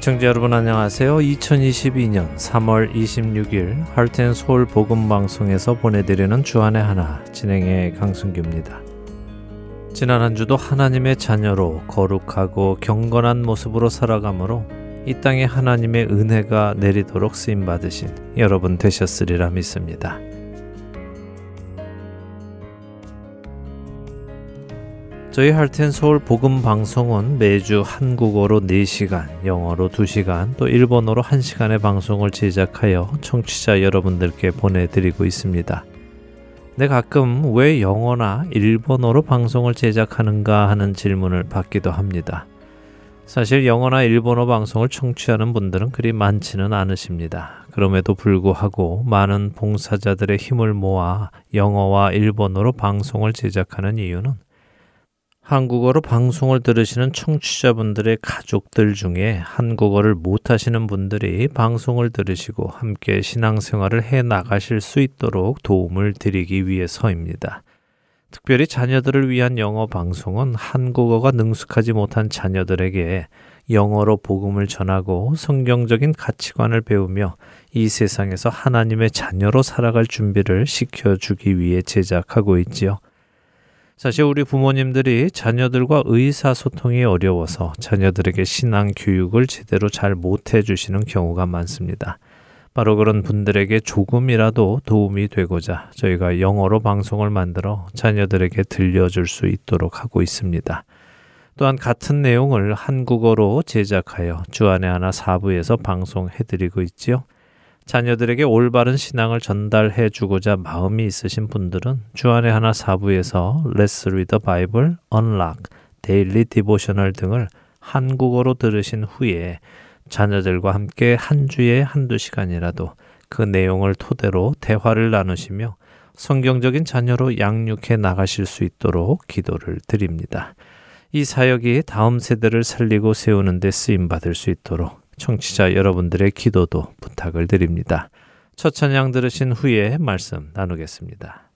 애청자 여러분 안녕하세요. 2022년 3월 26일 할텐 서울 복음 방송에서 보내드리는 주안의 하나 진행의 강승규입니다. 지난 한 주도 하나님의 자녀로 거룩하고 경건한 모습으로 살아가므로 이 땅에 하나님의 은혜가 내리도록 쓰임 받으신 여러분 되셨으리라 믿습니다. 저희 할텐 서울 복음 방송은 매주 한국어로 4시간, 영어로 2시간, 또 일본어로 1시간의 방송을 제작하여 청취자 여러분들께 보내드리고 있습니다. 근 가끔 왜 영어나 일본어로 방송을 제작하는가 하는 질문을 받기도 합니다. 사실 영어나 일본어 방송을 청취하는 분들은 그리 많지는 않으십니다. 그럼에도 불구하고 많은 봉사자들의 힘을 모아 영어와 일본어로 방송을 제작하는 이유는 한국어로 방송을 들으시는 청취자분들의 가족들 중에 한국어를 못하시는 분들이 방송을 들으시고 함께 신앙생활을 해 나가실 수 있도록 도움을 드리기 위해서입니다. 특별히 자녀들을 위한 영어 방송은 한국어가 능숙하지 못한 자녀들에게 영어로 복음을 전하고 성경적인 가치관을 배우며 이 세상에서 하나님의 자녀로 살아갈 준비를 시켜주기 위해 제작하고 있지요. 사실 우리 부모님들이 자녀들과 의사소통이 어려워서 자녀들에게 신앙 교육을 제대로 잘 못해 주시는 경우가 많습니다. 바로 그런 분들에게 조금이라도 도움이 되고자 저희가 영어로 방송을 만들어 자녀들에게 들려줄 수 있도록 하고 있습니다. 또한 같은 내용을 한국어로 제작하여 주안의 하나 사부에서 방송해드리고 있지요. 자녀들에게 올바른 신앙을 전달해 주고자 마음이 있으신 분들은 주안의 하나 사부에서 Let's Read the Bible, Unlock, Daily Devotional 등을 한국어로 들으신 후에 자녀들과 함께 한 주에 한두 시간이라도 그 내용을 토대로 대화를 나누시며 성경적인 자녀로 양육해 나가실 수 있도록 기도를 드립니다. 이 사역이 다음 세대를 살리고 세우는 데 쓰임 받을 수 있도록 청취자 여러분들의 기도도 부탁을 드립니다. 첫 찬양 들으신 후에 말씀 나누겠습니다.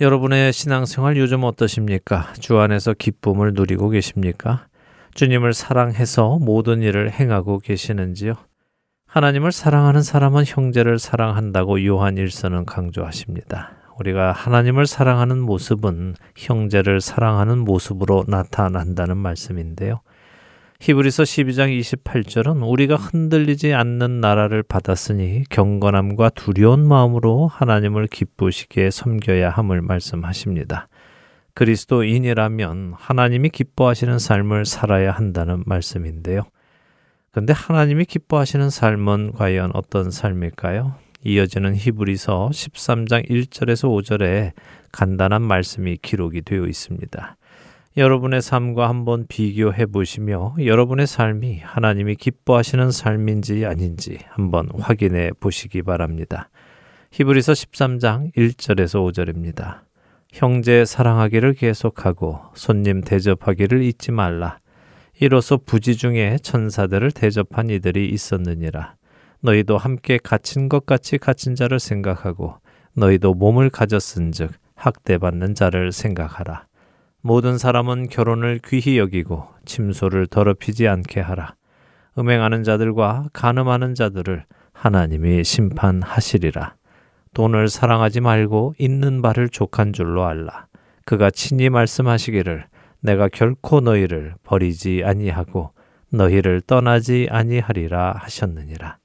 여러분의 신앙생활 요즘 어떠십니까? 주 안에서 기쁨을 누리고 계십니까? 주님을 사랑해서 모든 일을 행하고 계시는지요? 하나님을 사랑하는 사람은 형제를 사랑한다고 요한 일서는 강조하십니다. 우리가 하나님을 사랑하는 모습은 형제를 사랑하는 모습으로 나타난다는 말씀인데요. 히브리서 12장 28절은 우리가 흔들리지 않는 나라를 받았으니 경건함과 두려운 마음으로 하나님을 기쁘시게 섬겨야 함을 말씀하십니다. 그리스도인이라면 하나님이 기뻐하시는 삶을 살아야 한다는 말씀인데요. 근데 하나님이 기뻐하시는 삶은 과연 어떤 삶일까요? 이어지는 히브리서 13장 1절에서 5절에 간단한 말씀이 기록이 되어 있습니다. 여러분의 삶과 한번 비교해 보시며 여러분의 삶이 하나님이 기뻐하시는 삶인지 아닌지 한번 확인해 보시기 바랍니다. 히브리서 13장 1절에서 5절입니다. 형제 사랑하기를 계속하고 손님 대접하기를 잊지 말라. 이로써 부지 중에 천사들을 대접한 이들이 있었느니라. 너희도 함께 갇힌 것 같이 갇힌 자를 생각하고 너희도 몸을 가졌은즉 학대받는 자를 생각하라. 모든 사람은 결혼을 귀히 여기고 침소를 더럽히지 않게 하라. 음행하는 자들과 간음하는 자들을 하나님이 심판하시리라. 돈을 사랑하지 말고 있는 바를 족한 줄로 알라. 그가 친히 말씀하시기를 내가 결코 너희를 버리지 아니하고 너희를 떠나지 아니하리라 하셨느니라.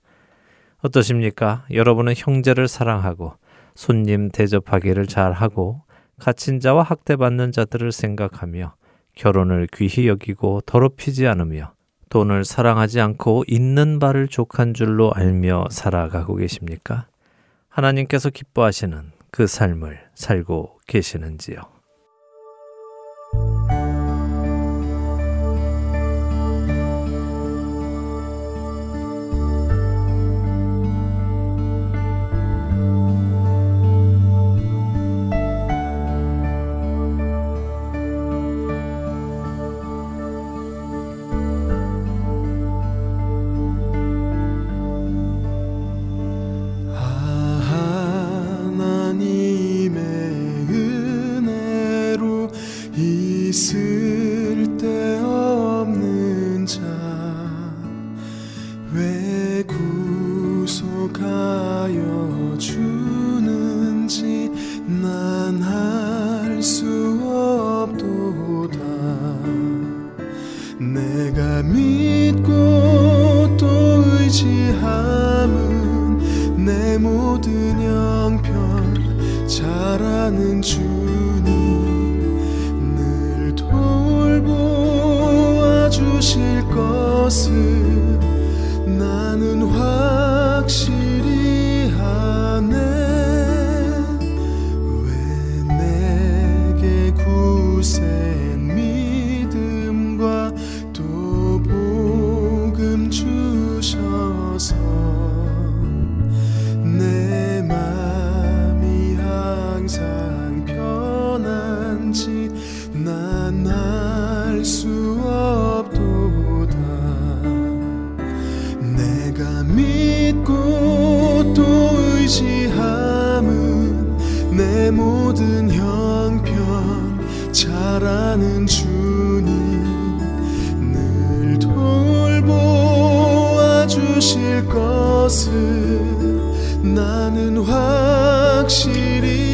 어떠십니까? 여러분은 형제를 사랑하고 손님 대접하기를 잘하고 갇힌 자와 학대받는 자들을 생각하며 결혼을 귀히 여기고 더럽히지 않으며 돈을 사랑하지 않고 있는 바를 족한 줄로 알며 살아가고 계십니까? 하나님께서 기뻐하시는 그 삶을 살고 계시는지요? 주실 것을 나는 확실히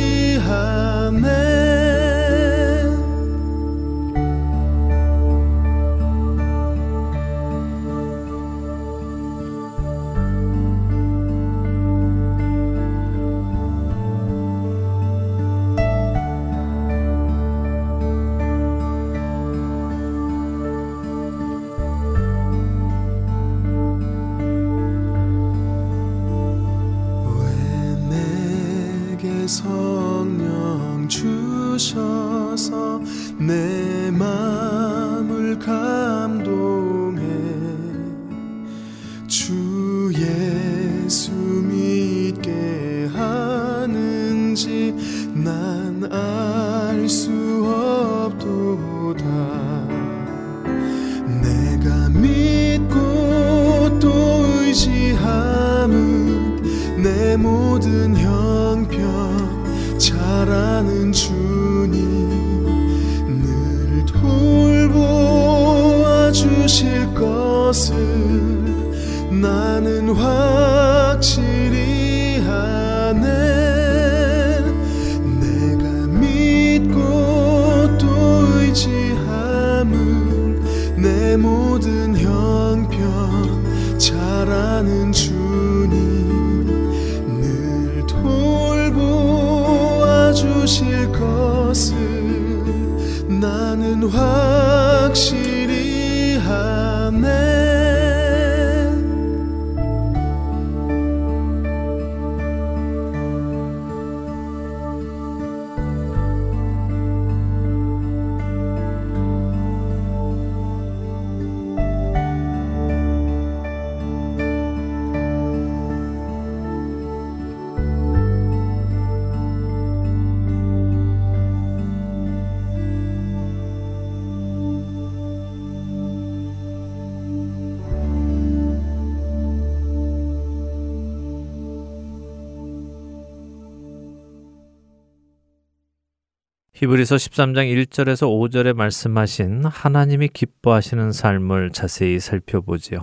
히브리서 13장 1절에서 5절에 말씀하신 하나님이 기뻐하시는 삶을 자세히 살펴보지요.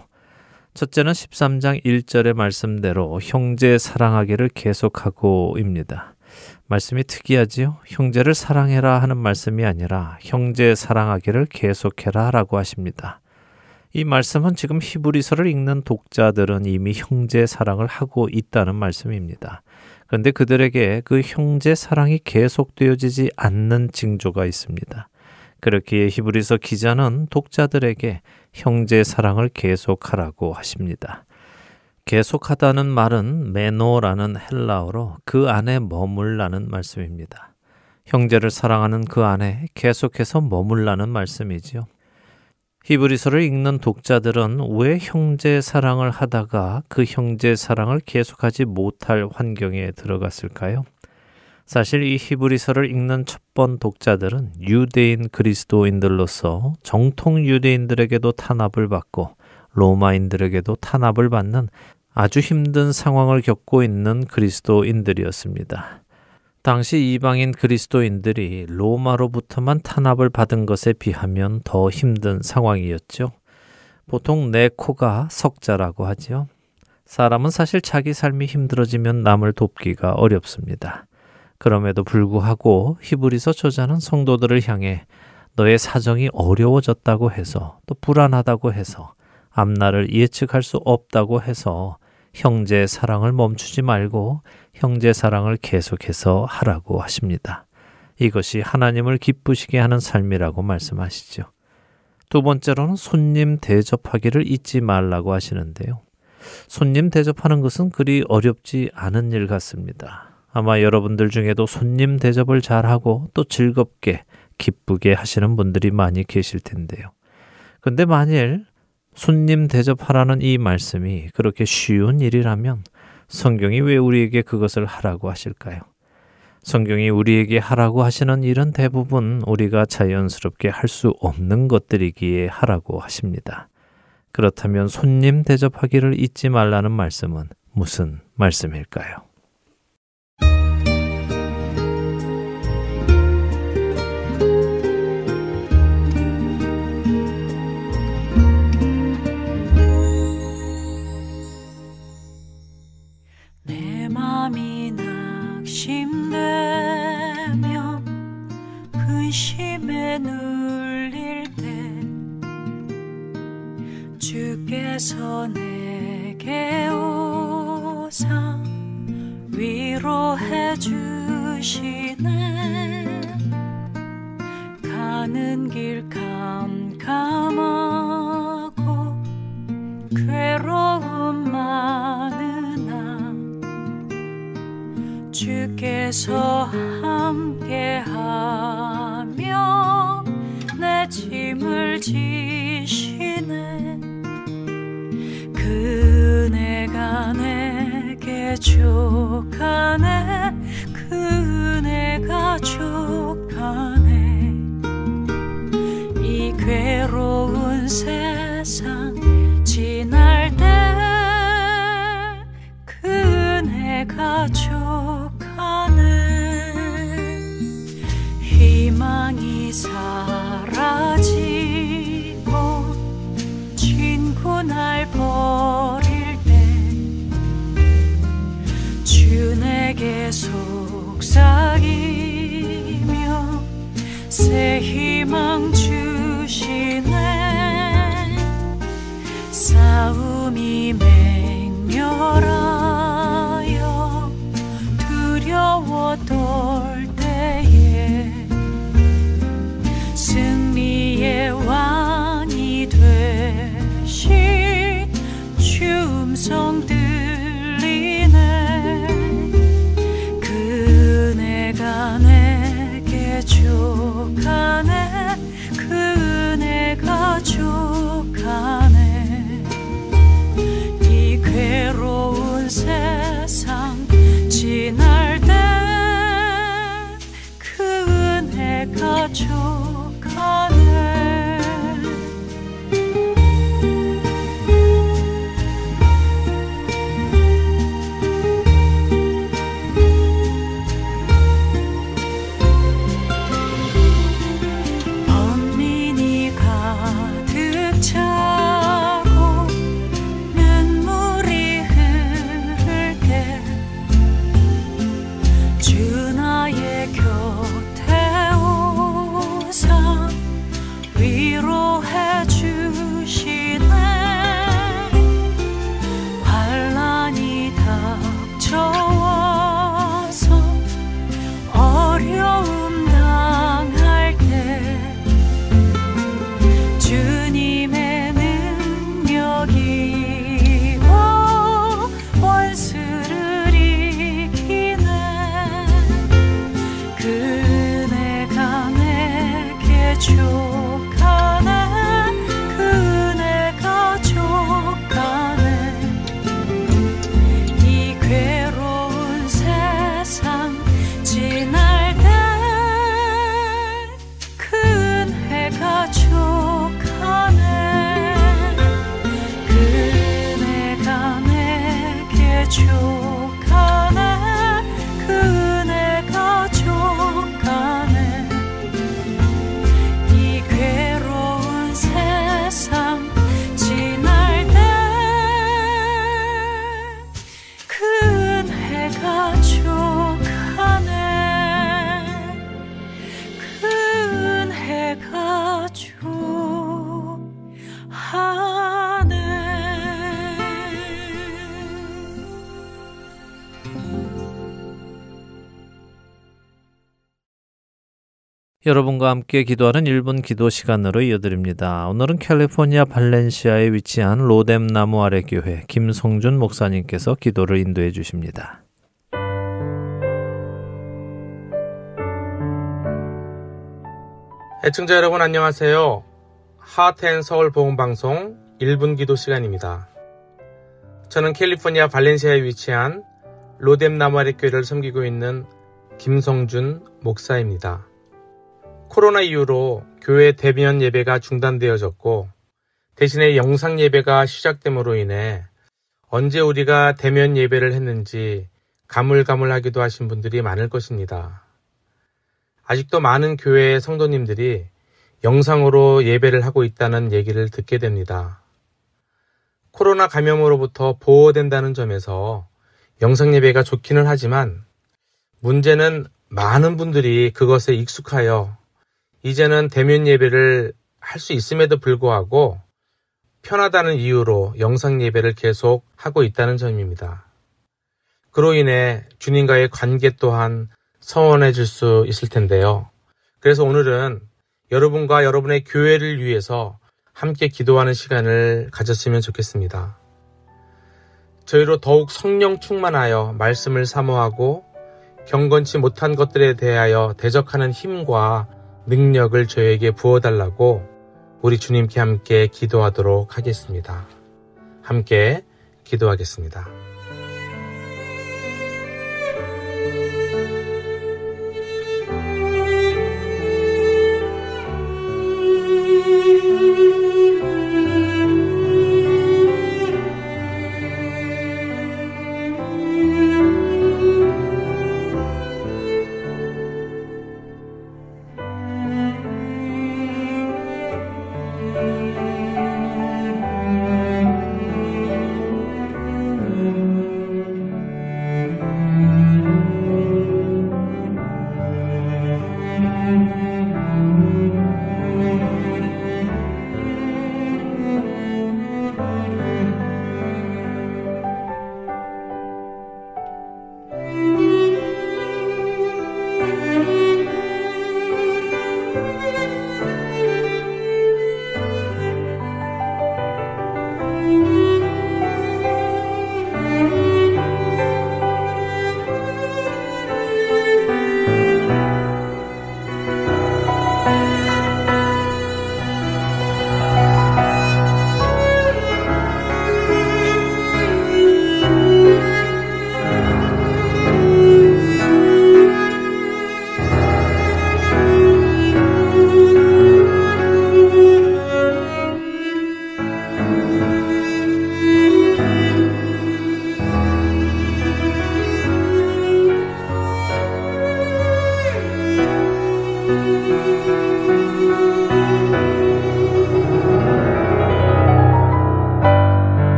첫째는 13장 1절의 말씀대로 형제 사랑하기를 계속하고입니다. 말씀이 특이하지요. 형제를 사랑해라 하는 말씀이 아니라 형제 사랑하기를 계속해라 라고 하십니다. 이 말씀은 지금 히브리서를 읽는 독자들은 이미 형제 사랑을 하고 있다는 말씀입니다. 그런데 그들에게 그 형제 사랑이 계속되어지지 않는 징조가 있습니다. 그렇기에 히브리서 기자는 독자들에게 형제 사랑을 계속하라고 하십니다. 계속하다는 말은 메노라는 헬라어로 그 안에 머물라는 말씀입니다. 형제를 사랑하는 그 안에 계속해서 머물라는 말씀이지요. 히브리서를 읽는 독자들은 왜 형제 사랑을 하다가 그 형제 사랑을 계속하지 못할 환경에 들어갔을까요? 사실 이 히브리서를 읽는 첫 번 독자들은 유대인 그리스도인들로서 정통 유대인들에게도 탄압을 받고 로마인들에게도 탄압을 받는 아주 힘든 상황을 겪고 있는 그리스도인들이었습니다. 당시 이방인 그리스도인들이 로마로부터만 탄압을 받은 것에 비하면 더 힘든 상황이었죠. 보통 내 코가 석자라고 하지요. 사람은 사실 자기 삶이 힘들어지면 남을 돕기가 어렵습니다. 그럼에도 불구하고 히브리서 저자는 성도들을 향해 너의 사정이 어려워졌다고 해서 또 불안하다고 해서 앞날을 예측할 수 없다고 해서 형제 사랑을 멈추지 말고 형제 사랑을 계속해서 하라고 하십니다. 이것이 하나님을 기쁘시게 하는 삶이라고 말씀하시죠. 두 번째로는 손님 대접하기를 잊지 말라고 하시는데요. 손님 대접하는 것은 그리 어렵지 않은 일 같습니다. 아마 여러분들 중에도 손님 대접을 잘하고 또 즐겁게 기쁘게 하시는 분들이 많이 계실 텐데요. 근데 만일 손님 대접하라는 이 말씀이 그렇게 쉬운 일이라면 성경이 왜 우리에게 그것을 하라고 하실까요? 성경이 우리에게 하라고 하시는 일은 대부분 우리가 자연스럽게 할 수 없는 것들이기에 하라고 하십니다. 그렇다면 손님 대접하기를 잊지 말라는 말씀은 무슨 말씀일까요? 주께서 내게 오사 위로해 주시네. 가는 길 캄캄하고 괴로움 많으나 주께서 함께하며 내 지시네. 그네가 내게 족하네. 그네가 족하네. 이 괴로운 세상 지날 때 그네가 족 속삭이며 새 희망 주시네. 싸움이 맹 여러분과 함께 기도하는 1분 기도 시간으로 이어드립니다. 오늘은 캘리포니아 발렌시아에 위치한 로뎀 나무 아래 교회 김성준 목사님께서 기도를 인도해 주십니다. 애청자 여러분 안녕하세요. 하트앤 서울 보험 방송 1분 기도 시간입니다. 저는 캘리포니아 발렌시아에 위치한 로뎀 나무아리 교회를 섬기고 있는 김성준 목사입니다. 코로나 이후로 교회 대면 예배가 중단되어졌고 대신에 영상 예배가 시작됨으로 인해 언제 우리가 대면 예배를 했는지 가물가물하기도 하신 분들이 많을 것입니다. 아직도 많은 교회의 성도님들이 영상으로 예배를 하고 있다는 얘기를 듣게 됩니다. 코로나 감염으로부터 보호된다는 점에서 영상 예배가 좋기는 하지만 문제는 많은 분들이 그것에 익숙하여 이제는 대면 예배를 할 수 있음에도 불구하고 편하다는 이유로 영상 예배를 계속 하고 있다는 점입니다. 그로 인해 주님과의 관계 또한 서원해질 수 있을 텐데요. 그래서 오늘은 여러분과 여러분의 교회를 위해서 함께 기도하는 시간을 가졌으면 좋겠습니다. 저희로 더욱 성령 충만하여 말씀을 사모하고 경건치 못한 것들에 대하여 대적하는 힘과 능력을 저에게 부어달라고 우리 주님께 함께 기도하도록 하겠습니다. 함께 기도하겠습니다.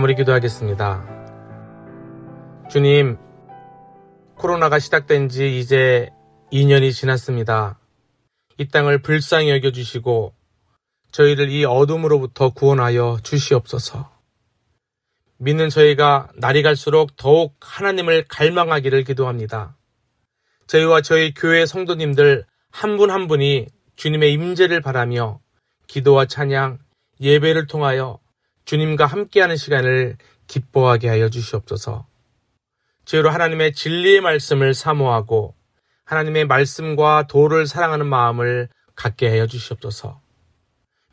마무리 기도하겠습니다. 주님, 코로나가 시작된 지 이제 2년이 지났습니다. 이 땅을 불쌍히 여겨주시고 저희를 이 어둠으로부터 구원하여 주시옵소서. 믿는 저희가 날이 갈수록 더욱 하나님을 갈망하기를 기도합니다. 저희와 저희 교회 성도님들 한 분한 분이 주님의 임재를 바라며 기도와 찬양, 예배를 통하여 주님과 함께하는 시간을 기뻐하게 하여 주시옵소서. 저희로 하나님의 진리의 말씀을 사모하고 하나님의 말씀과 도를 사랑하는 마음을 갖게 하여 주시옵소서.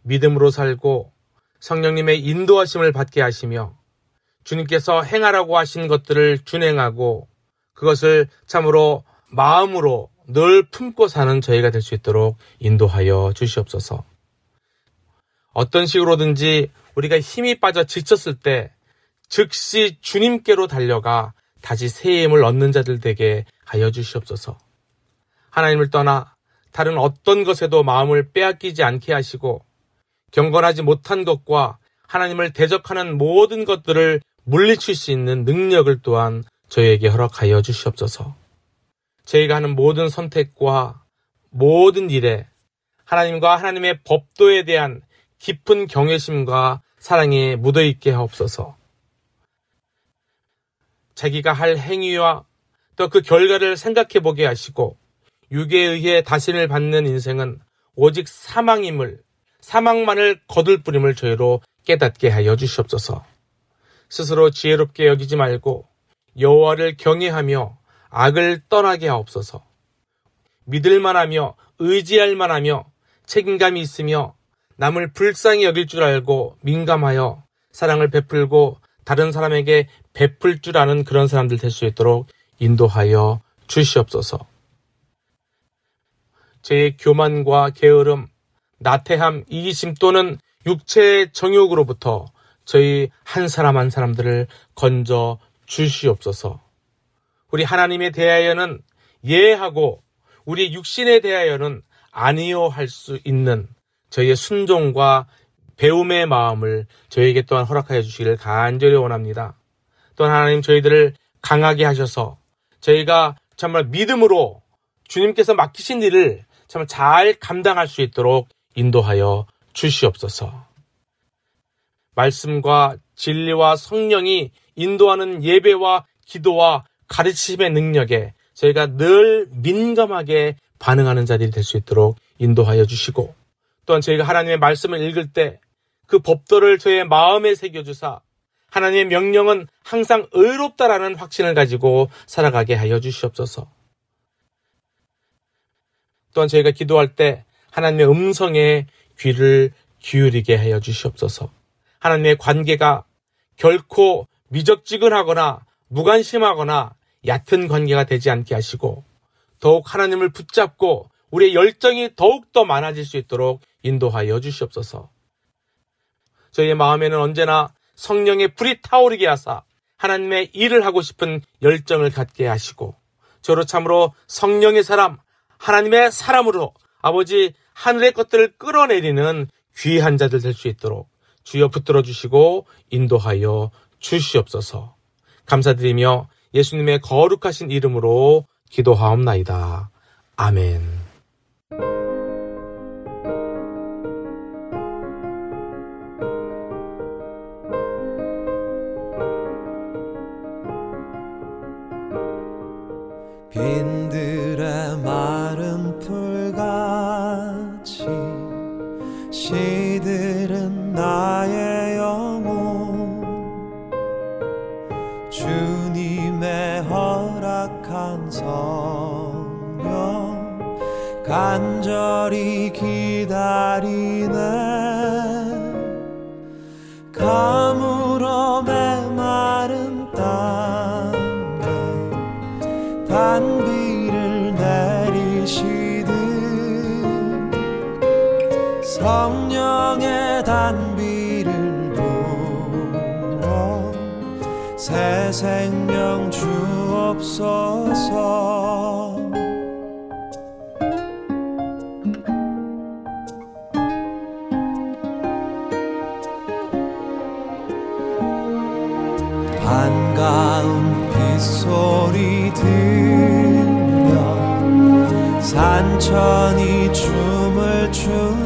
믿음으로 살고 성령님의 인도하심을 받게 하시며 주님께서 행하라고 하신 것들을 준행하고 그것을 참으로 마음으로 늘 품고 사는 저희가 될 수 있도록 인도하여 주시옵소서. 어떤 식으로든지 우리가 힘이 빠져 지쳤을 때 즉시 주님께로 달려가 다시 새 힘을 얻는 자들 되게 하여 주시옵소서. 하나님을 떠나 다른 어떤 것에도 마음을 빼앗기지 않게 하시고 경건하지 못한 것과 하나님을 대적하는 모든 것들을 물리칠 수 있는 능력을 또한 저희에게 허락하여 주시옵소서. 저희가 하는 모든 선택과 모든 일에 하나님과 하나님의 법도에 대한 깊은 경외심과 사랑에 묻어있게 하옵소서. 자기가 할 행위와 또 그 결과를 생각해 보게 하시고 육에 의해 다신을 받는 인생은 오직 사망임을 사망만을 거둘 뿐임을 저희로 깨닫게 하여 주시옵소서. 스스로 지혜롭게 여기지 말고 여호와를 경외하며 악을 떠나게 하옵소서. 믿을 만하며 의지할 만하며 책임감이 있으며 남을 불쌍히 여길 줄 알고 민감하여 사랑을 베풀고 다른 사람에게 베풀 줄 아는 그런 사람들 될 수 있도록 인도하여 주시옵소서. 제 교만과 게으름, 나태함, 이기심 또는 육체의 정욕으로부터 저희 한 사람 한 사람들을 건져 주시옵소서. 우리 하나님에 대하여는 예하고 우리 육신에 대하여는 아니요 할 수 있는 저희의 순종과 배움의 마음을 저희에게 또한 허락하여 주시기를 간절히 원합니다. 또한 하나님 저희들을 강하게 하셔서 저희가 정말 믿음으로 주님께서 맡기신 일을 정말 잘 감당할 수 있도록 인도하여 주시옵소서. 말씀과 진리와 성령이 인도하는 예배와 기도와 가르치심의 능력에 저희가 늘 민감하게 반응하는 자들이 될 수 있도록 인도하여 주시고 또한 저희가 하나님의 말씀을 읽을 때 그 법도를 저의 마음에 새겨주사 하나님의 명령은 항상 의롭다라는 확신을 가지고 살아가게 하여 주시옵소서. 또한 저희가 기도할 때 하나님의 음성에 귀를 기울이게 하여 주시옵소서. 하나님의 관계가 결코 미적지근하거나 무관심하거나 얕은 관계가 되지 않게 하시고 더욱 하나님을 붙잡고 우리의 열정이 더욱더 많아질 수 있도록 인도하여 주시옵소서. 저희의 마음에는 언제나 성령의 불이 타오르게 하사 하나님의 일을 하고 싶은 열정을 갖게 하시고 저로 참으로 성령의 사람, 하나님의 사람으로 아버지 하늘의 것들을 끌어내리는 귀한 자들 될 수 있도록 주여 붙들어 주시고 인도하여 주시옵소서. 감사드리며 예수님의 거룩하신 이름으로 기도하옵나이다. 아멘. 허락한 성령 간절히 기다리네. 가물어 메마른 땅에 단비를 내리시듯 성령의 단비를 부어 새 생명 주옵소서. 반가운 빗소리 들려 산천이 춤을 추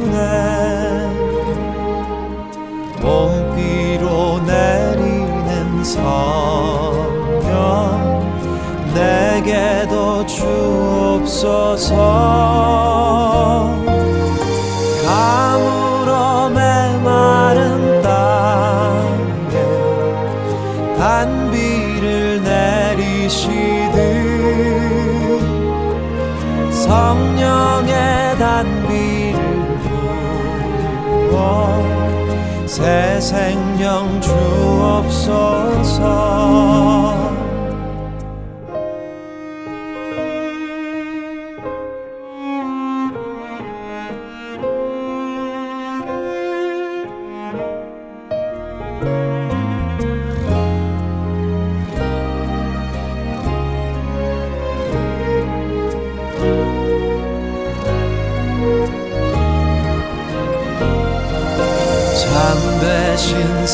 주옵소서 가물어 메마른 땅에 단비를 내리시듯 성령의 단비를 부어 새 생명 주옵소서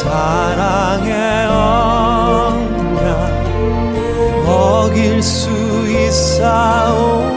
사랑의 언약 어길 수 있사오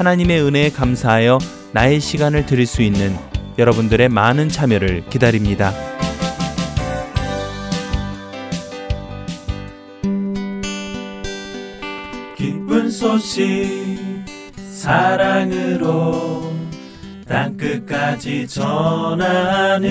하나님의 은혜에 감사하여 나의 시간을 드릴 수 있는 여러분들의 많은 참여를 기다립니다. 기쁜 소식 사랑으로 땅끝까지 전하는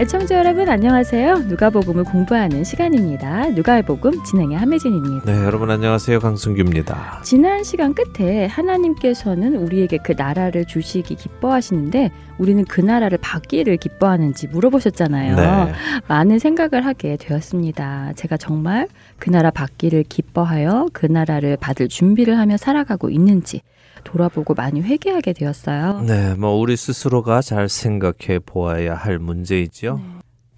애청자 여러분 안녕하세요. 누가복음을 공부하는 시간입니다. 누가복음 진행의 함혜진입니다. 네, 여러분 안녕하세요. 강승규입니다. 지난 시간 끝에 하나님께서는 우리에게 그 나라를 주시기 기뻐하시는데 우리는 그 나라를 받기를 기뻐하는지 물어보셨잖아요. 네. 많은 생각을 하게 되었습니다. 제가 정말 그 나라 받기를 기뻐하여 그 나라를 받을 준비를 하며 살아가고 있는지 돌아보고 많이 회개하게 되었어요. 네, 뭐 우리 스스로가 잘 생각해 보아야 할 문제이지요. 네.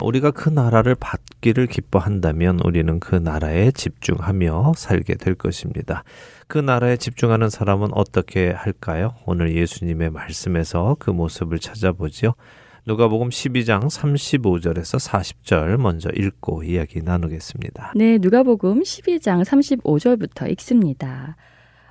우리가 그 나라를 받기를 기뻐한다면 우리는 그 나라에 집중하며 살게 될 것입니다. 그 나라에 집중하는 사람은 어떻게 할까요? 오늘 예수님의 말씀에서 그 모습을 찾아보지요. 누가복음 12장 35절에서 40절 먼저 읽고 이야기 나누겠습니다. 네, 누가복음 12장 35절부터 읽습니다.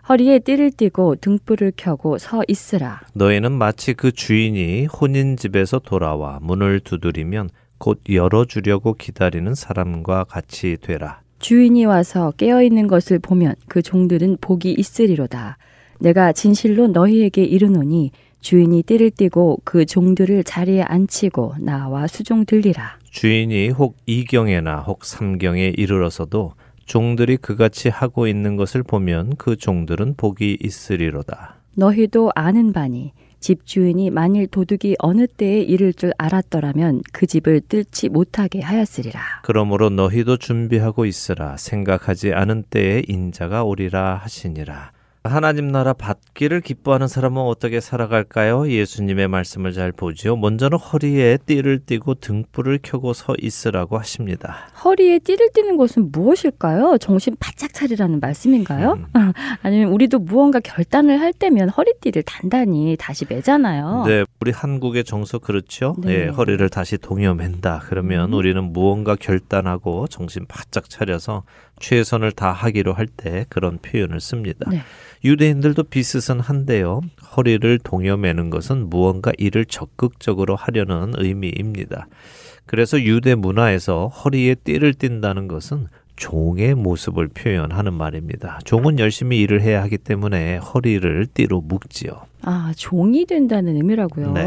허리에 띠를 띠고 등불을 켜고 서 있으라. 너희는 마치 그 주인이 혼인 집에서 돌아와 문을 두드리면 곧 열어주려고 기다리는 사람과 같이 되라. 주인이 와서 깨어 있는 것을 보면 그 종들은 복이 있으리로다. 내가 진실로 너희에게 이르노니 주인이 띠를 띠고 그 종들을 자리에 앉히고 나와 수종 들리라. 주인이 혹 이경에나 혹 삼경에 이르러서도 종들이 그같이 하고 있는 것을 보면 그 종들은 복이 있으리로다. 너희도 아는 바니 집주인이 만일 도둑이 어느 때에 이를 줄 알았더라면 그 집을 뜰지 못하게 하였으리라. 그러므로 너희도 준비하고 있으라 생각하지 않은 때에 인자가 오리라 하시니라. 하나님 나라 받기를 기뻐하는 사람은 어떻게 살아갈까요? 예수님의 말씀을 잘 보지요. 먼저는 허리에 띠를 띠고 등불을 켜고 서 있으라고 하십니다. 허리에 띠를 띠는 것은 무엇일까요? 정신 바짝 차리라는 말씀인가요? 음. 아니면 우리도 무언가 결단을 할 때면 허리띠를 단단히 다시 매잖아요. 네, 우리 한국의 정서 그렇죠. 네. 예, 허리를 다시 동여맨다. 그러면 음. 우리는 무언가 결단하고 정신 바짝 차려서 최선을 다하기로 할 때 그런 표현을 씁니다. 네. 유대인들도 비슷은 한데요. 허리를 동여매는 것은 무언가 일을 적극적으로 하려는 의미입니다. 그래서 유대 문화에서 허리에 띠를 띈다는 것은 종의 모습을 표현하는 말입니다. 종은 열심히 일을 해야 하기 때문에 허리를 띠로 묶지요. 아, 종이 된다는 의미라고요. 네.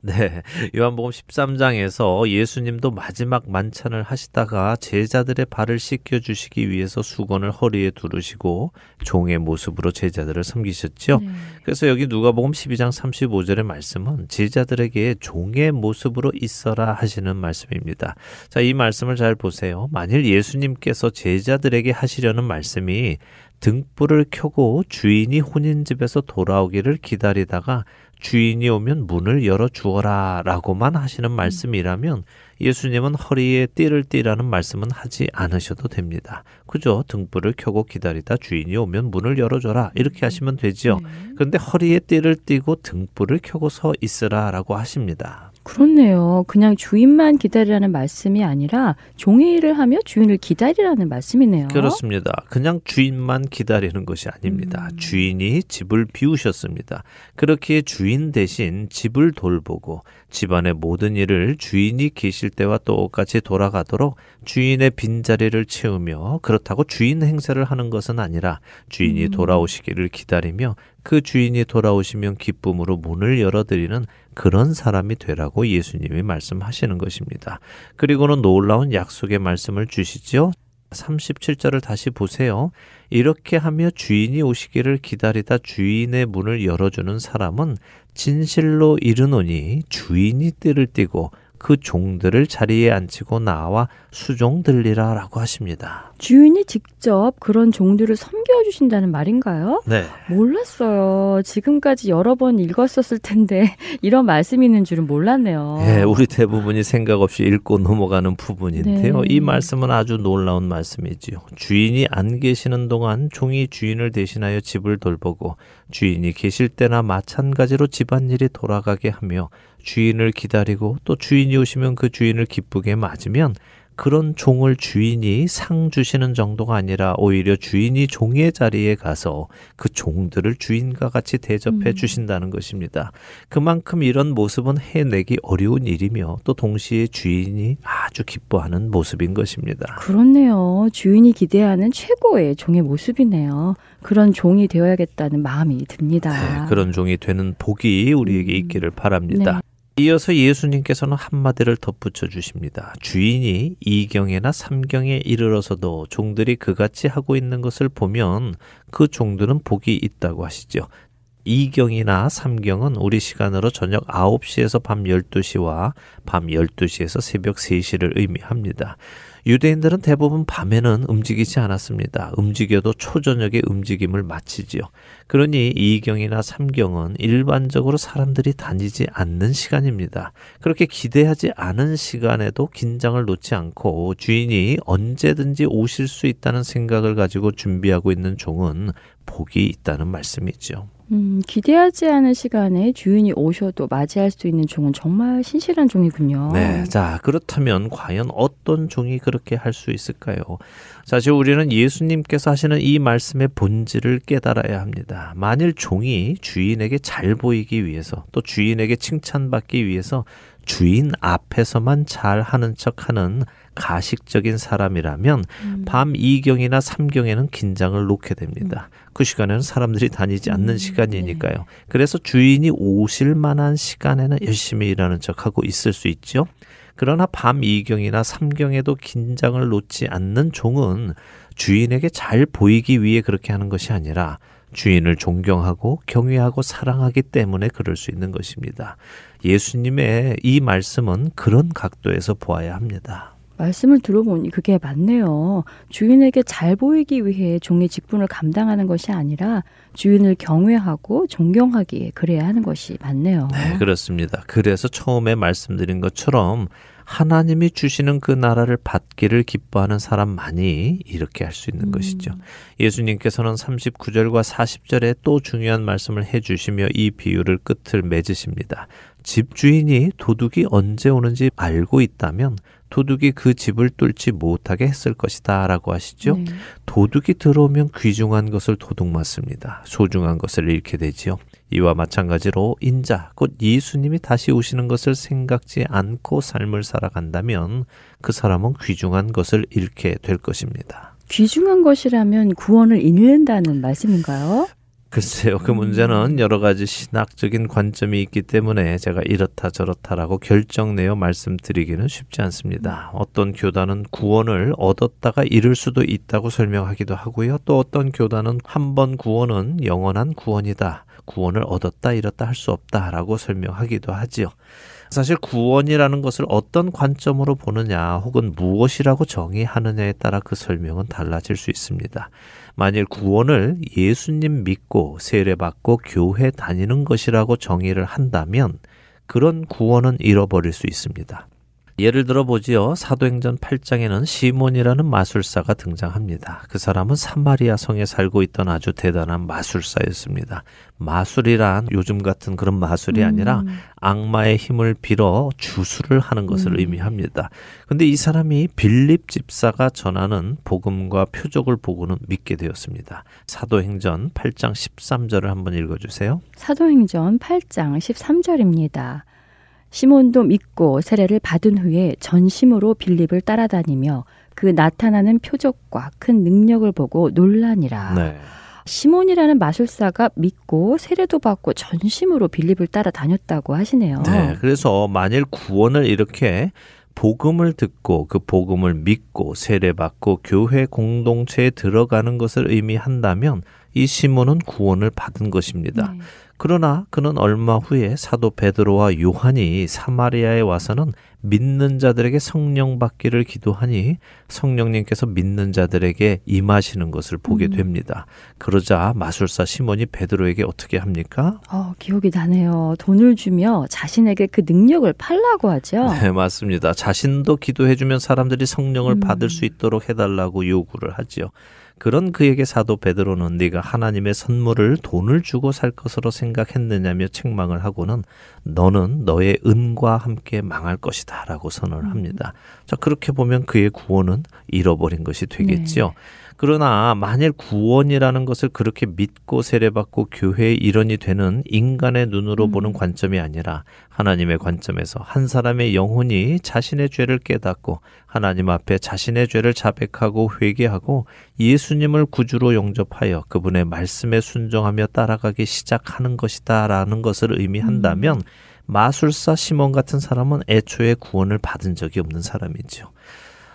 네. 요한복음 13장에서 예수님도 마지막 만찬을 하시다가 제자들의 발을 씻겨 주시기 위해서 수건을 허리에 두르시고 종의 모습으로 제자들을 섬기셨죠. 네. 그래서 여기 누가복음 12장 35절의 말씀은 제자들에게 종의 모습으로 있어라 하시는 말씀입니다. 자, 이 말씀을 잘 보세요. 만일 예수님께서 제자들에게 하시려는 말씀이 등불을 켜고 주인이 혼인집에서 돌아오기를 기다리다가 주인이 오면 문을 열어 주어라 라고만 하시는 말씀이라면 예수님은 허리에 띠를 띠라는 말씀은 하지 않으셔도 됩니다. 그죠? 등불을 켜고 기다리다 주인이 오면 문을 열어줘라. 이렇게 하시면 되지요. 네. 그런데 허리에 띠를 띠고 등불을 켜고 서 있으라 라고 하십니다. 그렇네요. 그냥 주인만 기다리라는 말씀이 아니라 종의 일을 하며 주인을 기다리라는 말씀이네요. 그렇습니다. 그냥 주인만 기다리는 것이 아닙니다. 음. 주인이 집을 비우셨습니다. 그렇게 주인 대신 집을 돌보고 집안의 모든 일을 주인이 계실 때와 똑같이 돌아가도록 주인의 빈자리를 채우며 그렇다고 주인 행세를 하는 것은 아니라 주인이 음. 돌아오시기를 기다리며 그 주인이 돌아오시면 기쁨으로 문을 열어드리는 그런 사람이 되라고 예수님이 말씀하시는 것입니다. 그리고는 놀라운 약속의 말씀을 주시지요. 37절을 다시 보세요. 이렇게 하며 주인이 오시기를 기다리다 주인의 문을 열어주는 사람은 진실로 이르노니 주인이 띠를 띠고 그 종들을 자리에 앉히고 나와 수종 들리라라고 하십니다. 주인이 직접 그런 종들을 섬겨 주신다는 말인가요? 네. 몰랐어요. 지금까지 여러 번 읽었었을 텐데 이런 말씀이 있는 줄은 몰랐네요. 예, 우리 대부분이 생각 없이 읽고 넘어가는 부분인데요. 네. 이 말씀은 아주 놀라운 말씀이지요. 주인이 안 계시는 동안 종이 주인을 대신하여 집을 돌보고 주인이 계실 때나 마찬가지로 집안일이 돌아가게 하며 주인을 기다리고 또 주인이 오시면 그 주인을 기쁘게 맞으면 그런 종을 주인이 상 주시는 정도가 아니라 오히려 주인이 종의 자리에 가서 그 종들을 주인과 같이 대접해 음. 주신다는 것입니다. 그만큼 이런 모습은 해내기 어려운 일이며 또 동시에 주인이 아주 기뻐하는 모습인 것입니다. 그렇네요. 주인이 기대하는 최고의 종의 모습이네요. 그런 종이 되어야겠다는 마음이 듭니다. 네, 그런 종이 되는 복이 우리에게 음. 있기를 바랍니다. 네. 이어서 예수님께서는 한마디를 덧붙여 주십니다. 주인이 이경에나 삼경에 이르러서도 종들이 그같이 하고 있는 것을 보면 그 종들은 복이 있다고 하시죠. 이경이나 삼경은 우리 시간으로 저녁 9시에서 밤 12시와 밤 12시에서 새벽 3시를 의미합니다. 유대인들은 대부분 밤에는 움직이지 않았습니다. 움직여도 초저녁에 움직임을 마치지요. 그러니 이경이나 삼경은 일반적으로 사람들이 다니지 않는 시간입니다. 그렇게 기대하지 않은 시간에도 긴장을 놓지 않고 주인이 언제든지 오실 수 있다는 생각을 가지고 준비하고 있는 종은 복이 있다는 말씀이죠. 음, 기대하지 않은 시간에 주인이 오셔도 맞이할 수 있는 종은 정말 신실한 종이군요. 네. 자, 그렇다면 과연 어떤 종이 그렇게 할 수 있을까요? 사실 우리는 예수님께서 하시는 이 말씀의 본질을 깨달아야 합니다. 만일 종이 주인에게 잘 보이기 위해서 또 주인에게 칭찬받기 위해서 주인 앞에서만 잘 하는 척 하는 가식적인 사람이라면 음. 밤 2경이나 3경에는 긴장을 놓게 됩니다. 그 시간에는 사람들이 다니지 않는 음, 시간이니까요. 그래서 주인이 오실 만한 시간에는 열심히 일하는 척하고 있을 수 있죠. 그러나 밤 2경이나 3경에도 긴장을 놓지 않는 종은 주인에게 잘 보이기 위해 그렇게 하는 것이 아니라 주인을 존경하고 경외하고 사랑하기 때문에 그럴 수 있는 것입니다. 예수님의 이 말씀은 그런 각도에서 보아야 합니다. 말씀을 들어보니 그게 맞네요. 주인에게 잘 보이기 위해 종의 직분을 감당하는 것이 아니라 주인을 경외하고 존경하기에 그래야 하는 것이 맞네요. 네, 그렇습니다. 그래서 처음에 말씀드린 것처럼 하나님이 주시는 그 나라를 받기를 기뻐하는 사람만이 이렇게 할 수 있는 음. 것이죠. 예수님께서는 39절과 40절에 또 중요한 말씀을 해 주시며 이 비유를 끝을 맺으십니다. 집주인이 도둑이 언제 오는지 알고 있다면 도둑이 그 집을 뚫지 못하게 했을 것이다 라고 하시죠. 네. 도둑이 들어오면 귀중한 것을 도둑 맞습니다. 소중한 것을 잃게 되지요. 이와 마찬가지로 인자, 곧 예수님이 다시 오시는 것을 생각지 않고 삶을 살아간다면 그 사람은 귀중한 것을 잃게 될 것입니다. 귀중한 것이라면 구원을 잃는다는 말씀인가요? 글쎄요, 그 문제는 여러 가지 신학적인 관점이 있기 때문에 제가 이렇다 저렇다라고 결정내어 말씀드리기는 쉽지 않습니다. 어떤 교단은 구원을 얻었다가 잃을 수도 있다고 설명하기도 하고요. 또 어떤 교단은 한 번 구원은 영원한 구원이다. 구원을 얻었다 잃었다 할 수 없다라고 설명하기도 하지요. 사실 구원이라는 것을 어떤 관점으로 보느냐 혹은 무엇이라고 정의하느냐에 따라 그 설명은 달라질 수 있습니다. 만일 구원을 예수님 믿고 세례받고 교회 다니는 것이라고 정의를 한다면 그런 구원은 잃어버릴 수 있습니다. 예를 들어 보지요. 사도행전 8장에는 시몬이라는 마술사가 등장합니다. 그 사람은 사마리아 성에 살고 있던 아주 대단한 마술사였습니다. 마술이란 요즘 같은 그런 마술이 아니라 음. 악마의 힘을 빌어 주술을 하는 것을 음. 의미합니다. 근데 이 사람이 빌립 집사가 전하는 복음과 표적을 보고는 믿게 되었습니다. 사도행전 8장 13절을 한번 읽어 주세요. 사도행전 8장 13절입니다. 시몬도 믿고 세례를 받은 후에 전심으로 빌립을 따라다니며 그 나타나는 표적과 큰 능력을 보고 놀라니라. 네. 시몬이라는 마술사가 믿고 세례도 받고 전심으로 빌립을 따라 다녔다고 하시네요. 네, 그래서 만일 구원을 이렇게 복음을 듣고 그 복음을 믿고 세례받고 교회 공동체에 들어가는 것을 의미한다면 이 시몬은 구원을 받은 것입니다. 네. 그러나 그는 얼마 후에 사도 베드로와 요한이 사마리아에 와서는 믿는 자들에게 성령 받기를 기도하니 성령님께서 믿는 자들에게 임하시는 것을 보게 음. 됩니다. 그러자 마술사 시몬이 베드로에게 어떻게 합니까? 어, 기억이 나네요. 돈을 주며 자신에게 그 능력을 팔라고 하죠. 네, 맞습니다. 자신도 기도해 주면 사람들이 성령을 음. 받을 수 있도록 해 달라고 요구를 하지요. 그런 그에게 사도 베드로는 네가 하나님의 선물을 돈을 주고 살 것으로 생각했느냐며 책망을 하고는 너는 너의 은과 함께 망할 것이다라고 선언을 합니다. 자 그렇게 보면 그의 구원은 잃어버린 것이 되겠지요. 그러나 만일 구원이라는 것을 그렇게 믿고 세례받고 교회의 일원이 되는 인간의 눈으로 음. 보는 관점이 아니라 하나님의 관점에서 한 사람의 영혼이 자신의 죄를 깨닫고 하나님 앞에 자신의 죄를 자백하고 회개하고 예수님을 구주로 영접하여 그분의 말씀에 순종하며 따라가기 시작하는 것이다라는 것을 의미한다면 마술사 시몬 같은 사람은 애초에 구원을 받은 적이 없는 사람이죠.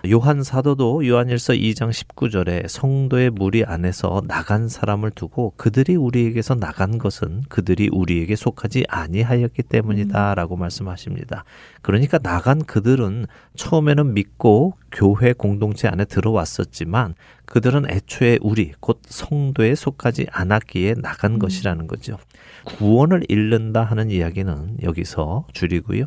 요한 사도도 요한일서 2장 19절에 성도의 무리 안에서 나간 사람을 두고 그들이 우리에게서 나간 것은 그들이 우리에게 속하지 아니하였기 때문이다라고 말씀하십니다. 그러니까 나간 그들은 처음에는 믿고 교회 공동체 안에 들어왔었지만 그들은 애초에 우리 곧 성도에 속하지 않았기에 나간 것이라는 거죠. 구원을 잃는다 하는 이야기는 여기서 줄이고요.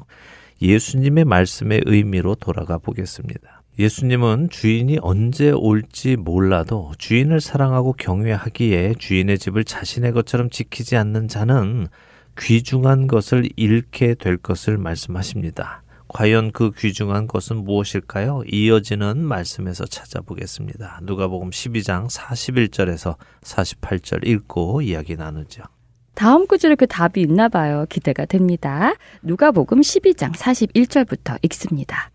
예수님의 말씀의 의미로 돌아가 보겠습니다. 예수님은 주인이 언제 올지 몰라도 주인을 사랑하고 경외하기에 주인의 집을 자신의 것처럼 지키지 않는 자는 귀중한 것을 잃게 될 것을 말씀하십니다. 과연 그 귀중한 것은 무엇일까요? 이어지는 말씀에서 찾아보겠습니다. 누가복음 12장 41절에서 48절 읽고 이야기 나누죠. 다음 구절에 그 답이 있나 봐요. 기대가 됩니다. 누가복음 12장 41절부터 읽습니다.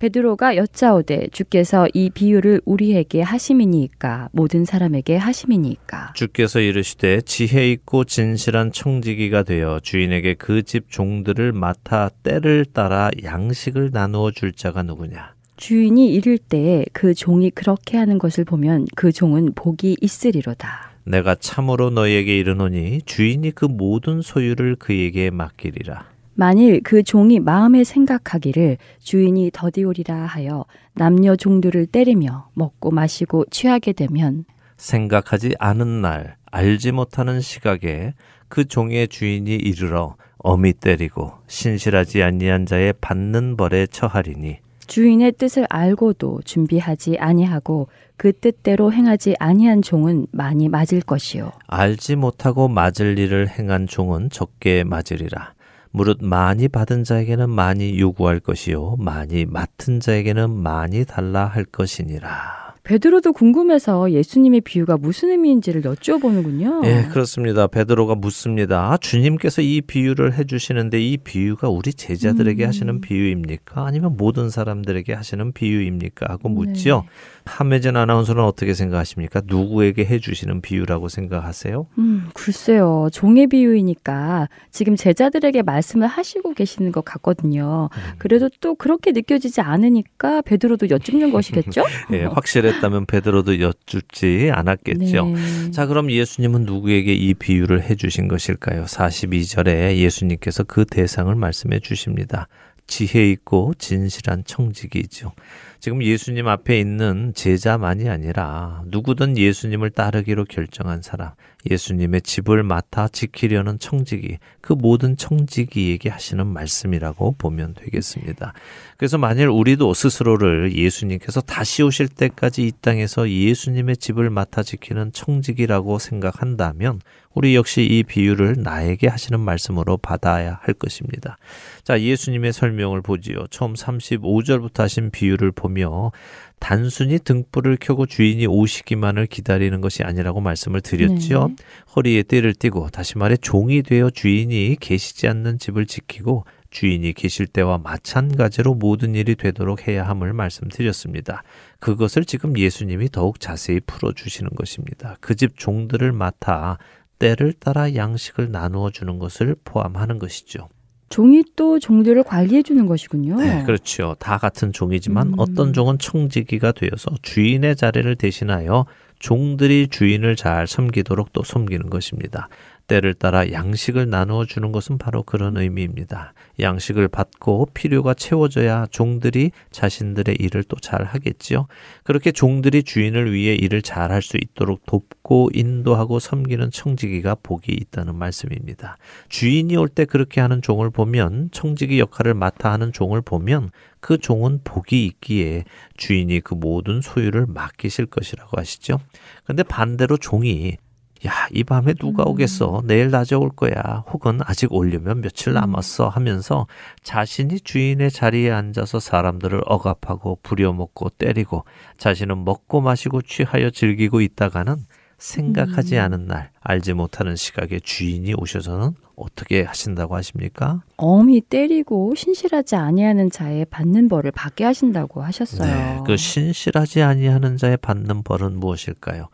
베드로가 여짜오되 주께서 이 비유를 우리에게 하심이니까 모든 사람에게 하심이니까 주께서 이르시되 지혜 있고 진실한 청지기가 되어 주인에게 그 집 종들을 맡아 때를 따라 양식을 나누어 줄 자가 누구냐? 주인이 이를 때에 그 종이 그렇게 하는 것을 보면 그 종은 복이 있으리로다. 내가 참으로 너희에게 이르노니 주인이 그 모든 소유를 그에게 맡기리라. 만일 그 종이 마음에 생각하기를 주인이 더디오리라 하여 남녀 종들을 때리며 먹고 마시고 취하게 되면 생각하지 않은 날 알지 못하는 시각에 그 종의 주인이 이르러 어미 때리고 신실하지 아니한 자의 받는 벌에 처하리니 주인의 뜻을 알고도 준비하지 아니하고 그 뜻대로 행하지 아니한 종은 많이 맞을 것이요 알지 못하고 맞을 일을 행한 종은 적게 맞으리라. 무릇 많이 받은 자에게는 많이 요구할 것이요 많이 맡은 자에게는 많이 달라 할 것이니라. 베드로도 궁금해서 예수님의 비유가 무슨 의미인지를 여쭈어보는군요. 예, 그렇습니다. 베드로가 묻습니다. 주님께서 이 비유를 해주시는데 이 비유가 우리 제자들에게 음. 하시는 비유입니까? 아니면 모든 사람들에게 하시는 비유입니까? 하고 네. 묻죠. 함혜진 아나운서는 어떻게 생각하십니까? 누구에게 해주시는 비유라고 생각하세요? 음, 글쎄요. 종의 비유이니까 지금 제자들에게 말씀을 하시고 계시는 것 같거든요. 음. 그래도 또 그렇게 느껴지지 않으니까 베드로도 여쭙는 것이겠죠? 예, 확실 했다면 베드로도 여쭙지 않았겠죠. 네. 자, 그럼 예수님은 누구에게 이 비유를 해 주신 것일까요? 42절에 예수님께서 그 대상을 말씀해 주십니다. 지혜 있고 진실한 청지기이죠. 지금 예수님 앞에 있는 제자만이 아니라 누구든 예수님을 따르기로 결정한 사람, 예수님의 집을 맡아 지키려는 청지기, 그 모든 청지기에게 하시는 말씀이라고 보면 되겠습니다. 그래서 만일 우리도 스스로를 예수님께서 다시 오실 때까지 이 땅에서 예수님의 집을 맡아 지키는 청지기라고 생각한다면 우리 역시 이 비유를 나에게 하시는 말씀으로 받아야 할 것입니다. 자, 예수님의 설명을 보지요. 처음 35절부터 하신 비유를 보며 단순히 등불을 켜고 주인이 오시기만을 기다리는 것이 아니라고 말씀을 드렸지요. 네. 허리에 띠를 띠고 다시 말해 종이 되어 주인이 계시지 않는 집을 지키고 주인이 계실 때와 마찬가지로 모든 일이 되도록 해야 함을 말씀드렸습니다. 그것을 지금 예수님이 더욱 자세히 풀어주시는 것입니다. 그 집 종들을 맡아 때를 따라 양식을 나누어 주는 것을 포함하는 것이죠. 종이 또 종들을 관리해 주는 것이군요. 네, 그렇죠. 다 같은 종이지만 음. 어떤 종은 청지기가 되어서 주인의 자리를 대신하여 종들이 주인을 잘 섬기도록 또 섬기는 것입니다. 때를 따라 양식을 나누어 주는 것은 바로 그런 의미입니다. 양식을 받고 필요가 채워져야 종들이 자신들의 일을 또 잘 하겠지요. 그렇게 종들이 주인을 위해 일을 잘 할 수 있도록 돕고 인도하고 섬기는 청지기가 복이 있다는 말씀입니다. 주인이 올 때 그렇게 하는 종을 보면 청지기 역할을 맡아 하는 종을 보면 그 종은 복이 있기에 주인이 그 모든 소유를 맡기실 것이라고 하시죠. 근데 반대로 종이 야, 이 밤에 누가 오겠어? 내일 낮에 올 거야. 혹은 아직 오려면 며칠 남았어 하면서 자신이 주인의 자리에 앉아서 사람들을 억압하고 부려먹고 때리고 자신은 먹고 마시고 취하여 즐기고 있다가는 생각하지 않은 날, 알지 못하는 시각에 주인이 오셔서는 어떻게 하신다고 하십니까? 엄히 때리고 신실하지 아니하는 자의 받는 벌을 받게 하신다고 하셨어요. 네, 그 신실하지 아니하는 자의 받는 벌은 무엇일까요?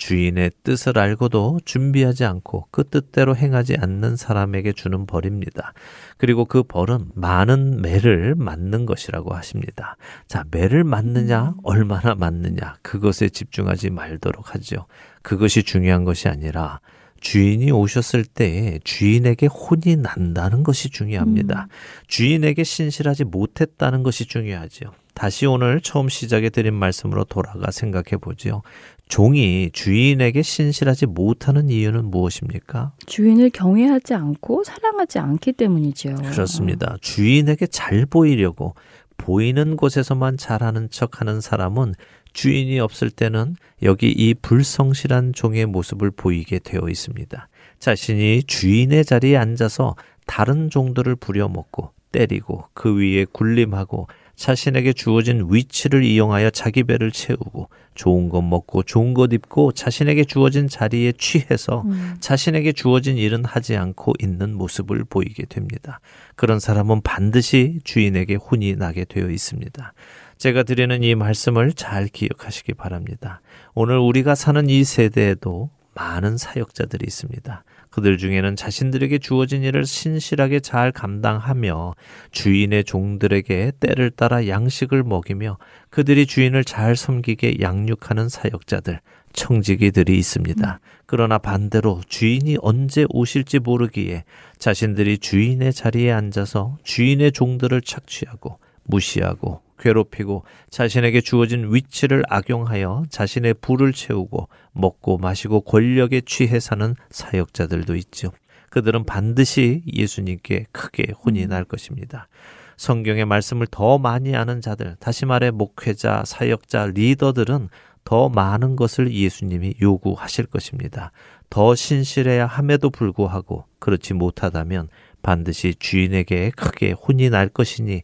주인의 뜻을 알고도 준비하지 않고 그 뜻대로 행하지 않는 사람에게 주는 벌입니다. 그리고 그 벌은 많은 매를 맞는 것이라고 하십니다. 자, 매를 맞느냐, 얼마나 맞느냐, 그것에 집중하지 말도록 하죠. 그것이 중요한 것이 아니라 주인이 오셨을 때 주인에게 혼이 난다는 것이 중요합니다. 주인에게 신실하지 못했다는 것이 중요하죠. 다시 오늘 처음 시작에 드린 말씀으로 돌아가 생각해 보죠. 종이 주인에게 신실하지 못하는 이유는 무엇입니까? 주인을 경외하지 않고 사랑하지 않기 때문이죠. 그렇습니다. 주인에게 잘 보이려고 보이는 곳에서만 잘하는 척 하는 사람은 주인이 없을 때는 여기 이 불성실한 종의 모습을 보이게 되어 있습니다. 자신이 주인의 자리에 앉아서 다른 종들을 부려먹고 때리고 그 위에 군림하고 자신에게 주어진 위치를 이용하여 자기 배를 채우고 좋은 것 먹고 좋은 것 입고 자신에게 주어진 자리에 취해서 음. 자신에게 주어진 일은 하지 않고 있는 모습을 보이게 됩니다. 그런 사람은 반드시 주인에게 혼이 나게 되어 있습니다. 제가 드리는 이 말씀을 잘 기억하시기 바랍니다. 오늘 우리가 사는 이 세대에도 많은 사역자들이 있습니다. 그들 중에는 자신들에게 주어진 일을 신실하게 잘 감당하며 주인의 종들에게 때를 따라 양식을 먹이며 그들이 주인을 잘 섬기게 양육하는 사역자들, 청지기들이 있습니다. 그러나 반대로 주인이 언제 오실지 모르기에 자신들이 주인의 자리에 앉아서 주인의 종들을 착취하고 무시하고 괴롭히고 자신에게 주어진 위치를 악용하여 자신의 부를 채우고 먹고 마시고 권력에 취해 사는 사역자들도 있죠. 그들은 반드시 예수님께 크게 혼이 날 것입니다. 성경의 말씀을 더 많이 아는 자들, 다시 말해 목회자, 사역자, 리더들은 더 많은 것을 예수님이 요구하실 것입니다. 더 신실해야 함에도 불구하고 그렇지 못하다면 반드시 주인에게 크게 혼이 날 것이니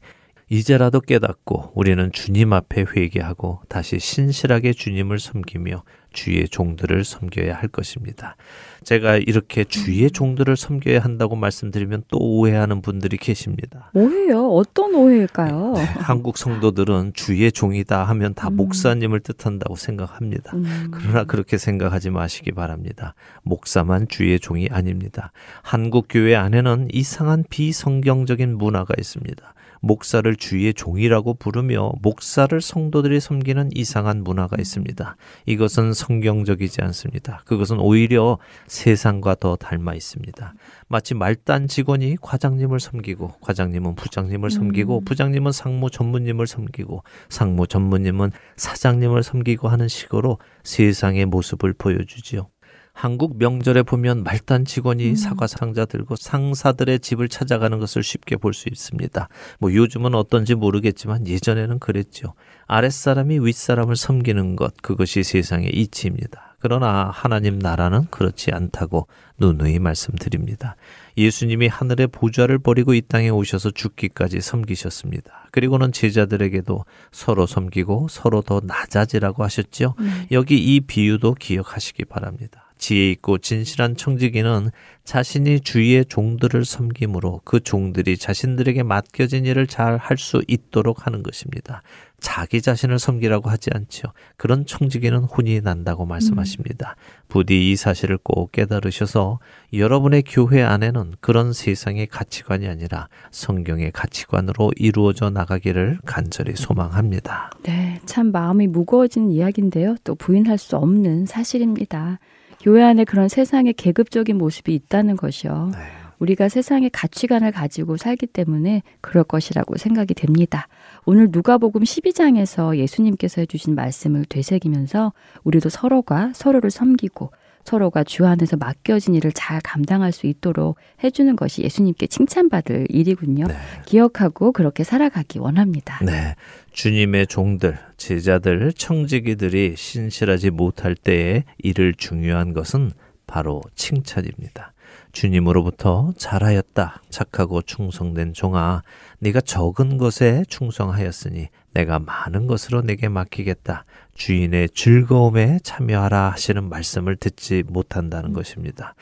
이제라도 깨닫고 우리는 주님 앞에 회개하고 다시 신실하게 주님을 섬기며 주의 종들을 섬겨야 할 것입니다. 제가 이렇게 주의 종들을 섬겨야 한다고 말씀드리면 또 오해하는 분들이 계십니다. 오해요? 어떤 오해일까요? 네, 한국 성도들은 주의 종이다 하면 다 음. 목사님을 뜻한다고 생각합니다. 음. 그러나 그렇게 생각하지 마시기 바랍니다. 목사만 주의 종이 아닙니다. 한국 교회 안에는 이상한 비성경적인 문화가 있습니다. 목사를 주의 종이라고 부르며 목사를 성도들이 섬기는 이상한 문화가 있습니다. 이것은 성경적이지 않습니다. 그것은 오히려 세상과 더 닮아 있습니다. 마치 말단 직원이 과장님을 섬기고 과장님은 부장님을 섬기고 부장님은 상무 전무님을 섬기고 상무 전무님은 사장님을 섬기고 하는 식으로 세상의 모습을 보여주지요. 한국 명절에 보면 말단 직원이 사과 상자 들고 상사들의 집을 찾아가는 것을 쉽게 볼 수 있습니다. 뭐 요즘은 어떤지 모르겠지만 예전에는 그랬죠. 아랫사람이 윗사람을 섬기는 것, 그것이 세상의 이치입니다. 그러나 하나님 나라는 그렇지 않다고 누누이 말씀드립니다. 예수님이 하늘의 보좌를 버리고 이 땅에 오셔서 죽기까지 섬기셨습니다. 그리고는 제자들에게도 서로 섬기고 서로 더 낮아지라고 하셨죠. 여기 이 비유도 기억하시기 바랍니다. 지혜 있고 진실한 청지기는 자신이 주위의 종들을 섬김으로 그 종들이 자신들에게 맡겨진 일을 잘 할 수 있도록 하는 것입니다. 자기 자신을 섬기라고 하지 않죠. 그런 청지기는 혼이 난다고 말씀하십니다. 부디 이 사실을 꼭 깨달으셔서 여러분의 교회 안에는 그런 세상의 가치관이 아니라 성경의 가치관으로 이루어져 나가기를 간절히 소망합니다. 네, 참 마음이 무거워지는 이야기인데요. 또 부인할 수 없는 사실입니다. 교회 안에 그런 세상의 계급적인 모습이 있다는 것이요. 네. 우리가 세상의 가치관을 가지고 살기 때문에 그럴 것이라고 생각이 됩니다. 오늘 누가복음 12장에서 예수님께서 해주신 말씀을 되새기면서 우리도 서로가 서로를 섬기고 서로가 주 안에서 맡겨진 일을 잘 감당할 수 있도록 해주는 것이 예수님께 칭찬받을 일이군요. 네. 기억하고 그렇게 살아가기 원합니다. 네. 주님의 종들, 제자들, 청지기들이 신실하지 못할 때에 이를 중요한 것은 바로 칭찬입니다. 주님으로부터 잘하였다. 착하고 충성된 종아, 네가 적은 것에 충성하였으니 내가 많은 것으로 내게 맡기겠다. 주인의 즐거움에 참여하라 하시는 말씀을 듣지 못한다는 것입니다.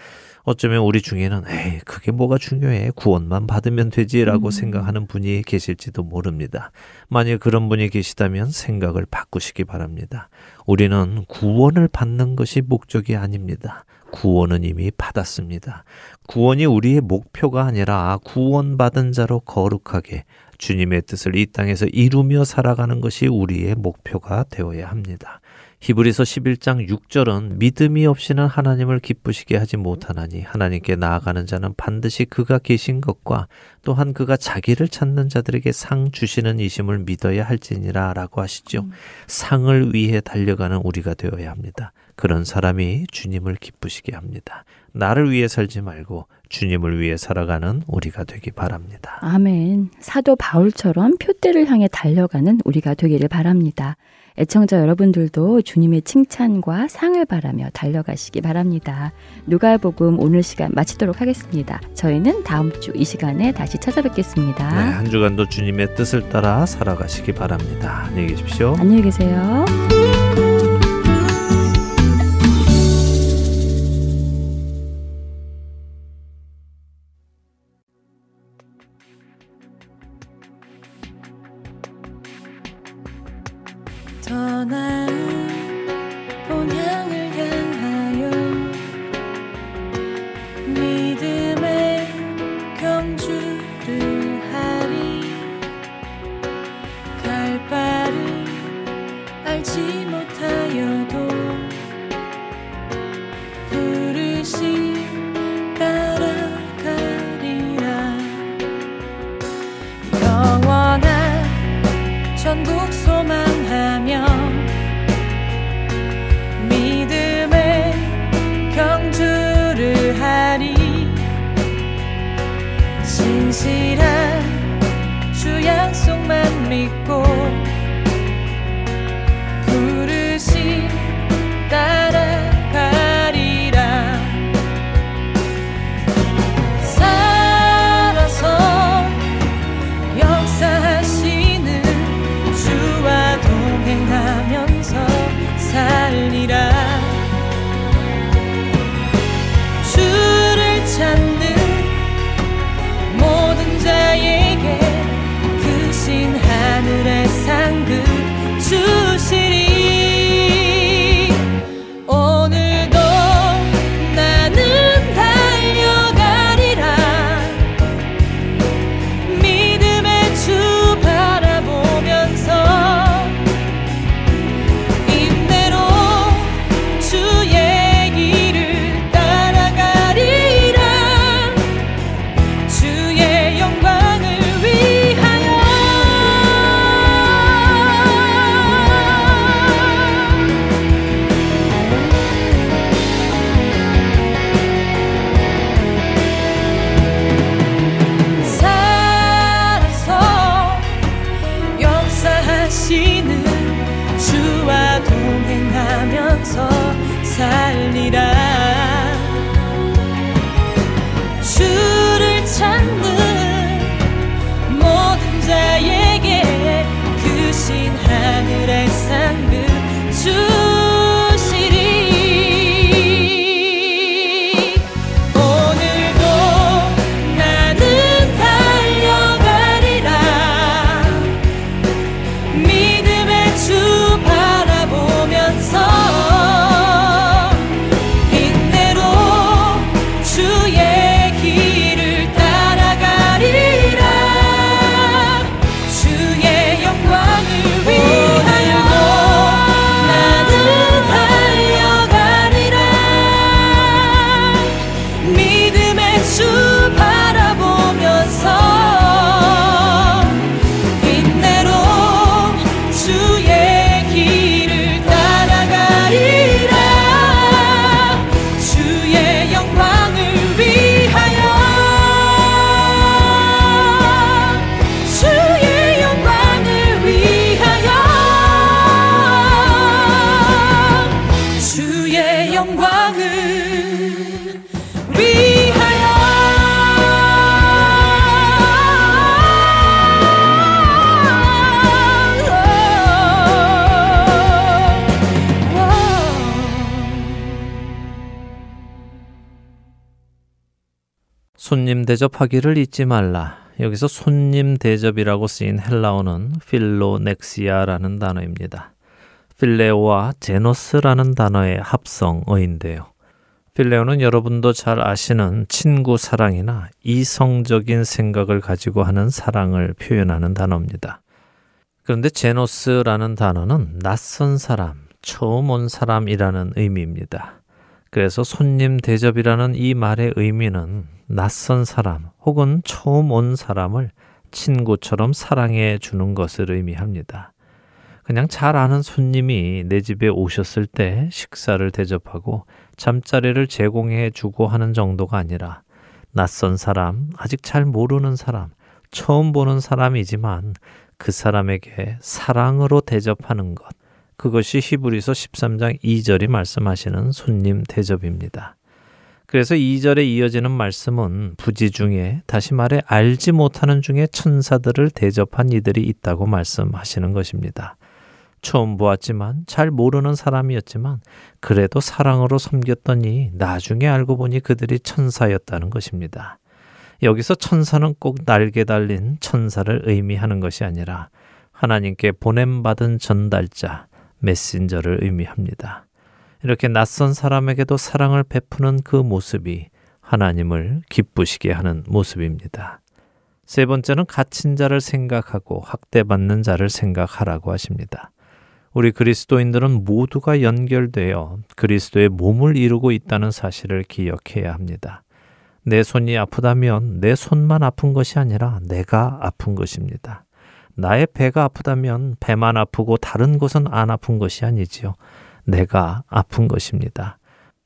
어쩌면 우리 중에는 에이 그게 뭐가 중요해 구원만 받으면 되지라고 생각하는 분이 계실지도 모릅니다. 만약 그런 분이 계시다면 생각을 바꾸시기 바랍니다. 우리는 구원을 받는 것이 목적이 아닙니다. 구원은 이미 받았습니다. 구원이 우리의 목표가 아니라 구원받은 자로 거룩하게 주님의 뜻을 이 땅에서 이루며 살아가는 것이 우리의 목표가 되어야 합니다. 히브리서 11장 6절은 믿음이 없이는 하나님을 기쁘시게 하지 못하나니 하나님께 나아가는 자는 반드시 그가 계신 것과 또한 그가 자기를 찾는 자들에게 상 주시는 이심을 믿어야 할지니라 라고 하시죠. 상을 위해 달려가는 우리가 되어야 합니다. 그런 사람이 주님을 기쁘시게 합니다. 나를 위해 살지 말고 주님을 위해 살아가는 우리가 되기 바랍니다. 아멘. 사도 바울처럼 표대를 향해 달려가는 우리가 되기를 바랍니다. 애청자 여러분들도 주님의 칭찬과 상을 바라며 달려가시기 바랍니다. 누가복음 오늘 시간 마치도록 하겠습니다. 저희는 다음 주 이 시간에 다시 찾아뵙겠습니다. 네, 한 주간도 주님의 뜻을 따라 살아가시기 바랍니다. 안녕히 계십시오. 안녕히 계세요. 더나 대접하기를 잊지 말라. 여기서 손님 대접이라고 쓰인 헬라어는 필로넥시아라는 단어입니다. 필레오와 제노스라는 단어의 합성어인데요. 필레오는 여러분도 잘 아시는 친구 사랑이나 이성적인 생각을 가지고 하는 사랑을 표현하는 단어입니다. 그런데 제노스라는 단어는 낯선 사람, 처음 온 사람이라는 의미입니다. 그래서 손님 대접이라는 이 말의 의미는 낯선 사람 혹은 처음 온 사람을 친구처럼 사랑해 주는 것을 의미합니다. 그냥 잘 아는 손님이 내 집에 오셨을 때 식사를 대접하고 잠자리를 제공해 주고 하는 정도가 아니라 낯선 사람, 아직 잘 모르는 사람, 처음 보는 사람이지만 그 사람에게 사랑으로 대접하는 것. 그것이 히브리서 13장 2절이 말씀하시는 손님 대접입니다. 그래서 2절에 이어지는 말씀은 부지 중에 다시 말해 알지 못하는 중에 천사들을 대접한 이들이 있다고 말씀하시는 것입니다. 처음 보았지만 잘 모르는 사람이었지만 그래도 사랑으로 섬겼더니 나중에 알고 보니 그들이 천사였다는 것입니다. 여기서 천사는 꼭 날개 달린 천사를 의미하는 것이 아니라 하나님께 보냄받은 전달자, 메신저를 의미합니다. 이렇게 낯선 사람에게도 사랑을 베푸는 그 모습이 하나님을 기쁘시게 하는 모습입니다. 세 번째는 갇힌 자를 생각하고 학대받는 자를 생각하라고 하십니다. 우리 그리스도인들은 모두가 연결되어 그리스도의 몸을 이루고 있다는 사실을 기억해야 합니다. 내 손이 아프다면 내 손만 아픈 것이 아니라 내가 아픈 것입니다. 나의 배가 아프다면 배만 아프고 다른 곳은 안 아픈 것이 아니지요. 내가 아픈 것입니다.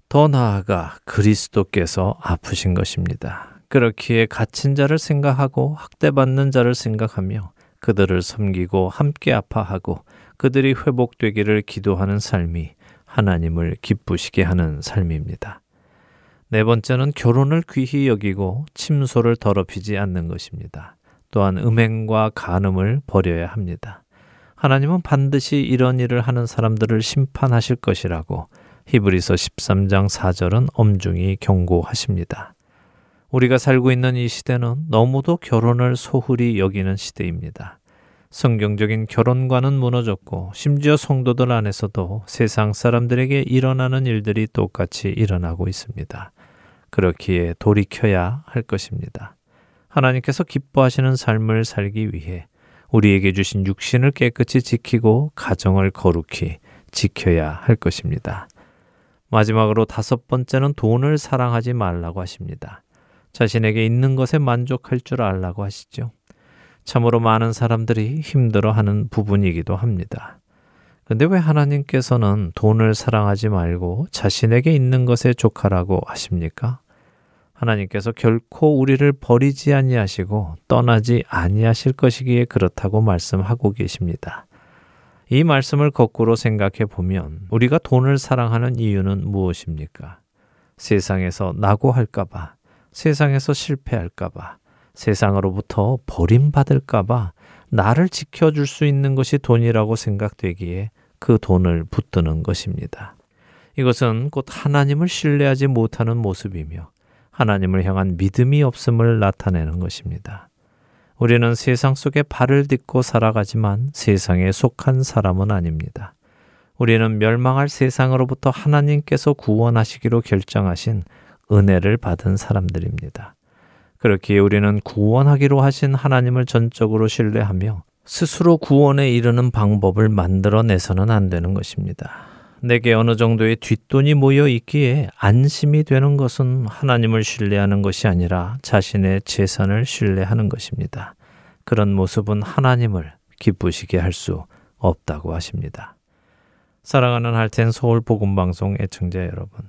더 나아가 그리스도께서 아프신 것입니다. 그렇기에 갇힌 자를 생각하고 학대받는 자를 생각하며 그들을 섬기고 함께 아파하고 그들이 회복되기를 기도하는 삶이 하나님을 기쁘시게 하는 삶입니다. 네 번째는 결혼을 귀히 여기고 침소를 더럽히지 않는 것입니다. 또한 음행과 간음을 버려야 합니다. 하나님은 반드시 이런 일을 하는 사람들을 심판하실 것이라고 히브리서 13장 4절은 엄중히 경고하십니다. 우리가 살고 있는 이 시대는 너무도 결혼을 소홀히 여기는 시대입니다. 성경적인 결혼관은 무너졌고 심지어 성도들 안에서도 세상 사람들에게 일어나는 일들이 똑같이 일어나고 있습니다. 그렇기에 돌이켜야 할 것입니다. 하나님께서 기뻐하시는 삶을 살기 위해 우리에게 주신 육신을 깨끗이 지키고 가정을 거룩히 지켜야 할 것입니다. 마지막으로 다섯 번째는 돈을 사랑하지 말라고 하십니다. 자신에게 있는 것에 만족할 줄 알라고 하시죠. 참으로 많은 사람들이 힘들어 하는 부분이기도 합니다. 근데 왜 하나님께서는 돈을 사랑하지 말고 자신에게 있는 것에 족하라고 하십니까? 하나님께서 결코 우리를 버리지 아니하시고 떠나지 아니하실 것이기에 그렇다고 말씀하고 계십니다. 이 말씀을 거꾸로 생각해 보면 우리가 돈을 사랑하는 이유는 무엇입니까? 세상에서 낙오할까봐, 세상에서 실패할까봐, 세상으로부터 버림받을까봐 나를 지켜줄 수 있는 것이 돈이라고 생각되기에 그 돈을 붙드는 것입니다. 이것은 곧 하나님을 신뢰하지 못하는 모습이며 하나님을 향한 믿음이 없음을 나타내는 것입니다. 우리는 세상 속에 발을 딛고 살아가지만 세상에 속한 사람은 아닙니다. 우리는 멸망할 세상으로부터 하나님께서 구원하시기로 결정하신 은혜를 받은 사람들입니다. 그렇기에 우리는 구원하기로 하신 하나님을 전적으로 신뢰하며 스스로 구원에 이르는 방법을 만들어내서는 안 되는 것입니다. 내게 어느 정도의 뒷돈이 모여 있기에 안심이 되는 것은 하나님을 신뢰하는 것이 아니라 자신의 재산을 신뢰하는 것입니다. 그런 모습은 하나님을 기쁘시게 할 수 없다고 하십니다. 사랑하는 할텐 서울 복음 방송 애청자 여러분.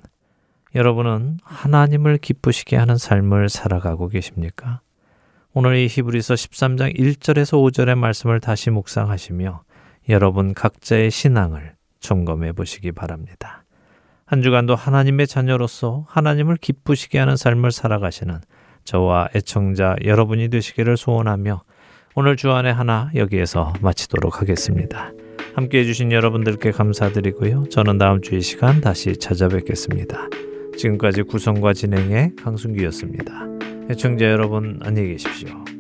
여러분은 하나님을 기쁘시게 하는 삶을 살아가고 계십니까? 오늘 이 히브리서 13장 1절에서 5절의 말씀을 다시 묵상하시며 여러분 각자의 신앙을 점검해 보시기 바랍니다. 한 주간도 하나님의 자녀로서 하나님을 기쁘시게 하는 삶을 살아가시는 저와 애청자 여러분이 되시기를 소원하며 오늘 주안의 하나 여기에서 마치도록 하겠습니다. 함께 해주신 여러분들께 감사드리고요. 저는 다음 주 이 시간 다시 찾아뵙겠습니다. 지금까지 구성과 진행의 강순기였습니다. 애청자 여러분 안녕히 계십시오.